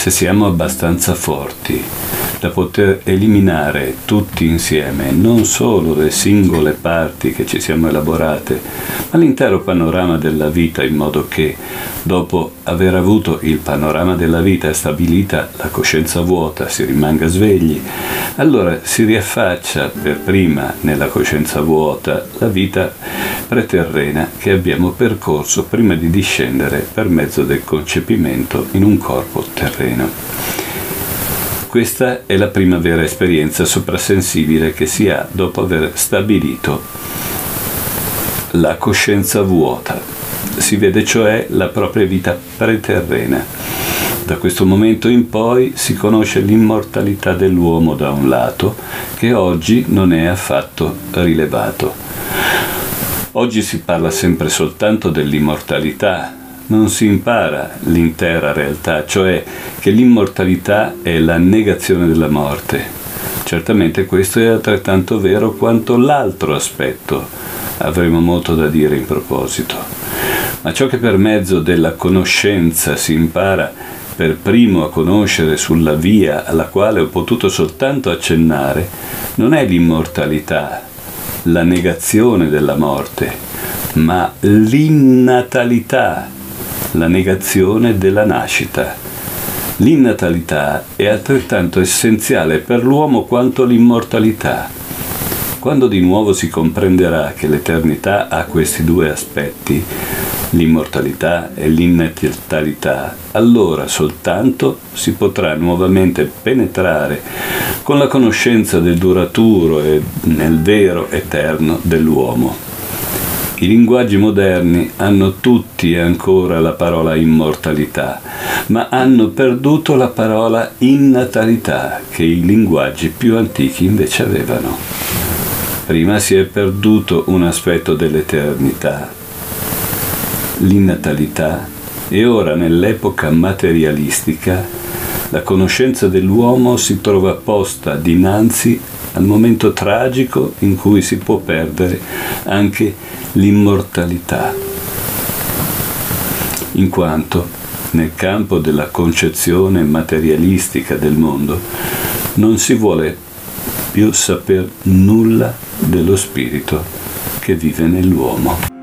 se siamo abbastanza forti da poter eliminare tutti insieme non solo le singole parti che ci siamo elaborate, ma l'intero panorama della vita in modo che dopo aver avuto il panorama della vita stabilita la coscienza vuota si rimanga svegli, allora si riaffaccia per prima nella coscienza vuota la vita preterrena che abbiamo percorso prima di discendere per mezzo del concepimento in un corpo terreno. Questa è la prima vera esperienza soprasensibile che si ha dopo aver stabilito la coscienza vuota. Si vede cioè la propria vita preterrena. Da questo momento in poi si conosce l'immortalità dell'uomo da un lato, che oggi non è affatto rilevato. Oggi si parla sempre soltanto dell'immortalità, non si impara l'intera realtà, cioè che l'immortalità è la negazione della morte. Certamente questo è altrettanto vero quanto l'altro aspetto. Avremo molto da dire in proposito. Ma ciò che per mezzo della conoscenza si impara per primo a conoscere sulla via alla quale ho potuto soltanto accennare, non è l'immortalità, la negazione della morte, ma l'innatalità la negazione della nascita. L'innatalità è altrettanto essenziale per l'uomo quanto l'immortalità. Quando di nuovo si comprenderà che l'eternità ha questi due aspetti, l'immortalità e l'innatalità, allora soltanto si potrà nuovamente penetrare con la conoscenza del duraturo e nel vero eterno dell'uomo. I linguaggi moderni hanno tutti ancora la parola immortalità, ma hanno perduto la parola innatalità che i linguaggi più antichi invece avevano. Prima si è perduto un aspetto dell'eternità, l'innatalità, e ora nell'epoca materialistica la conoscenza dell'uomo si trova posta dinanzi al momento tragico in cui si può perdere anche l'immortalità, in quanto nel campo della concezione materialistica del mondo non si vuole più saper nulla dello spirito che vive nell'uomo.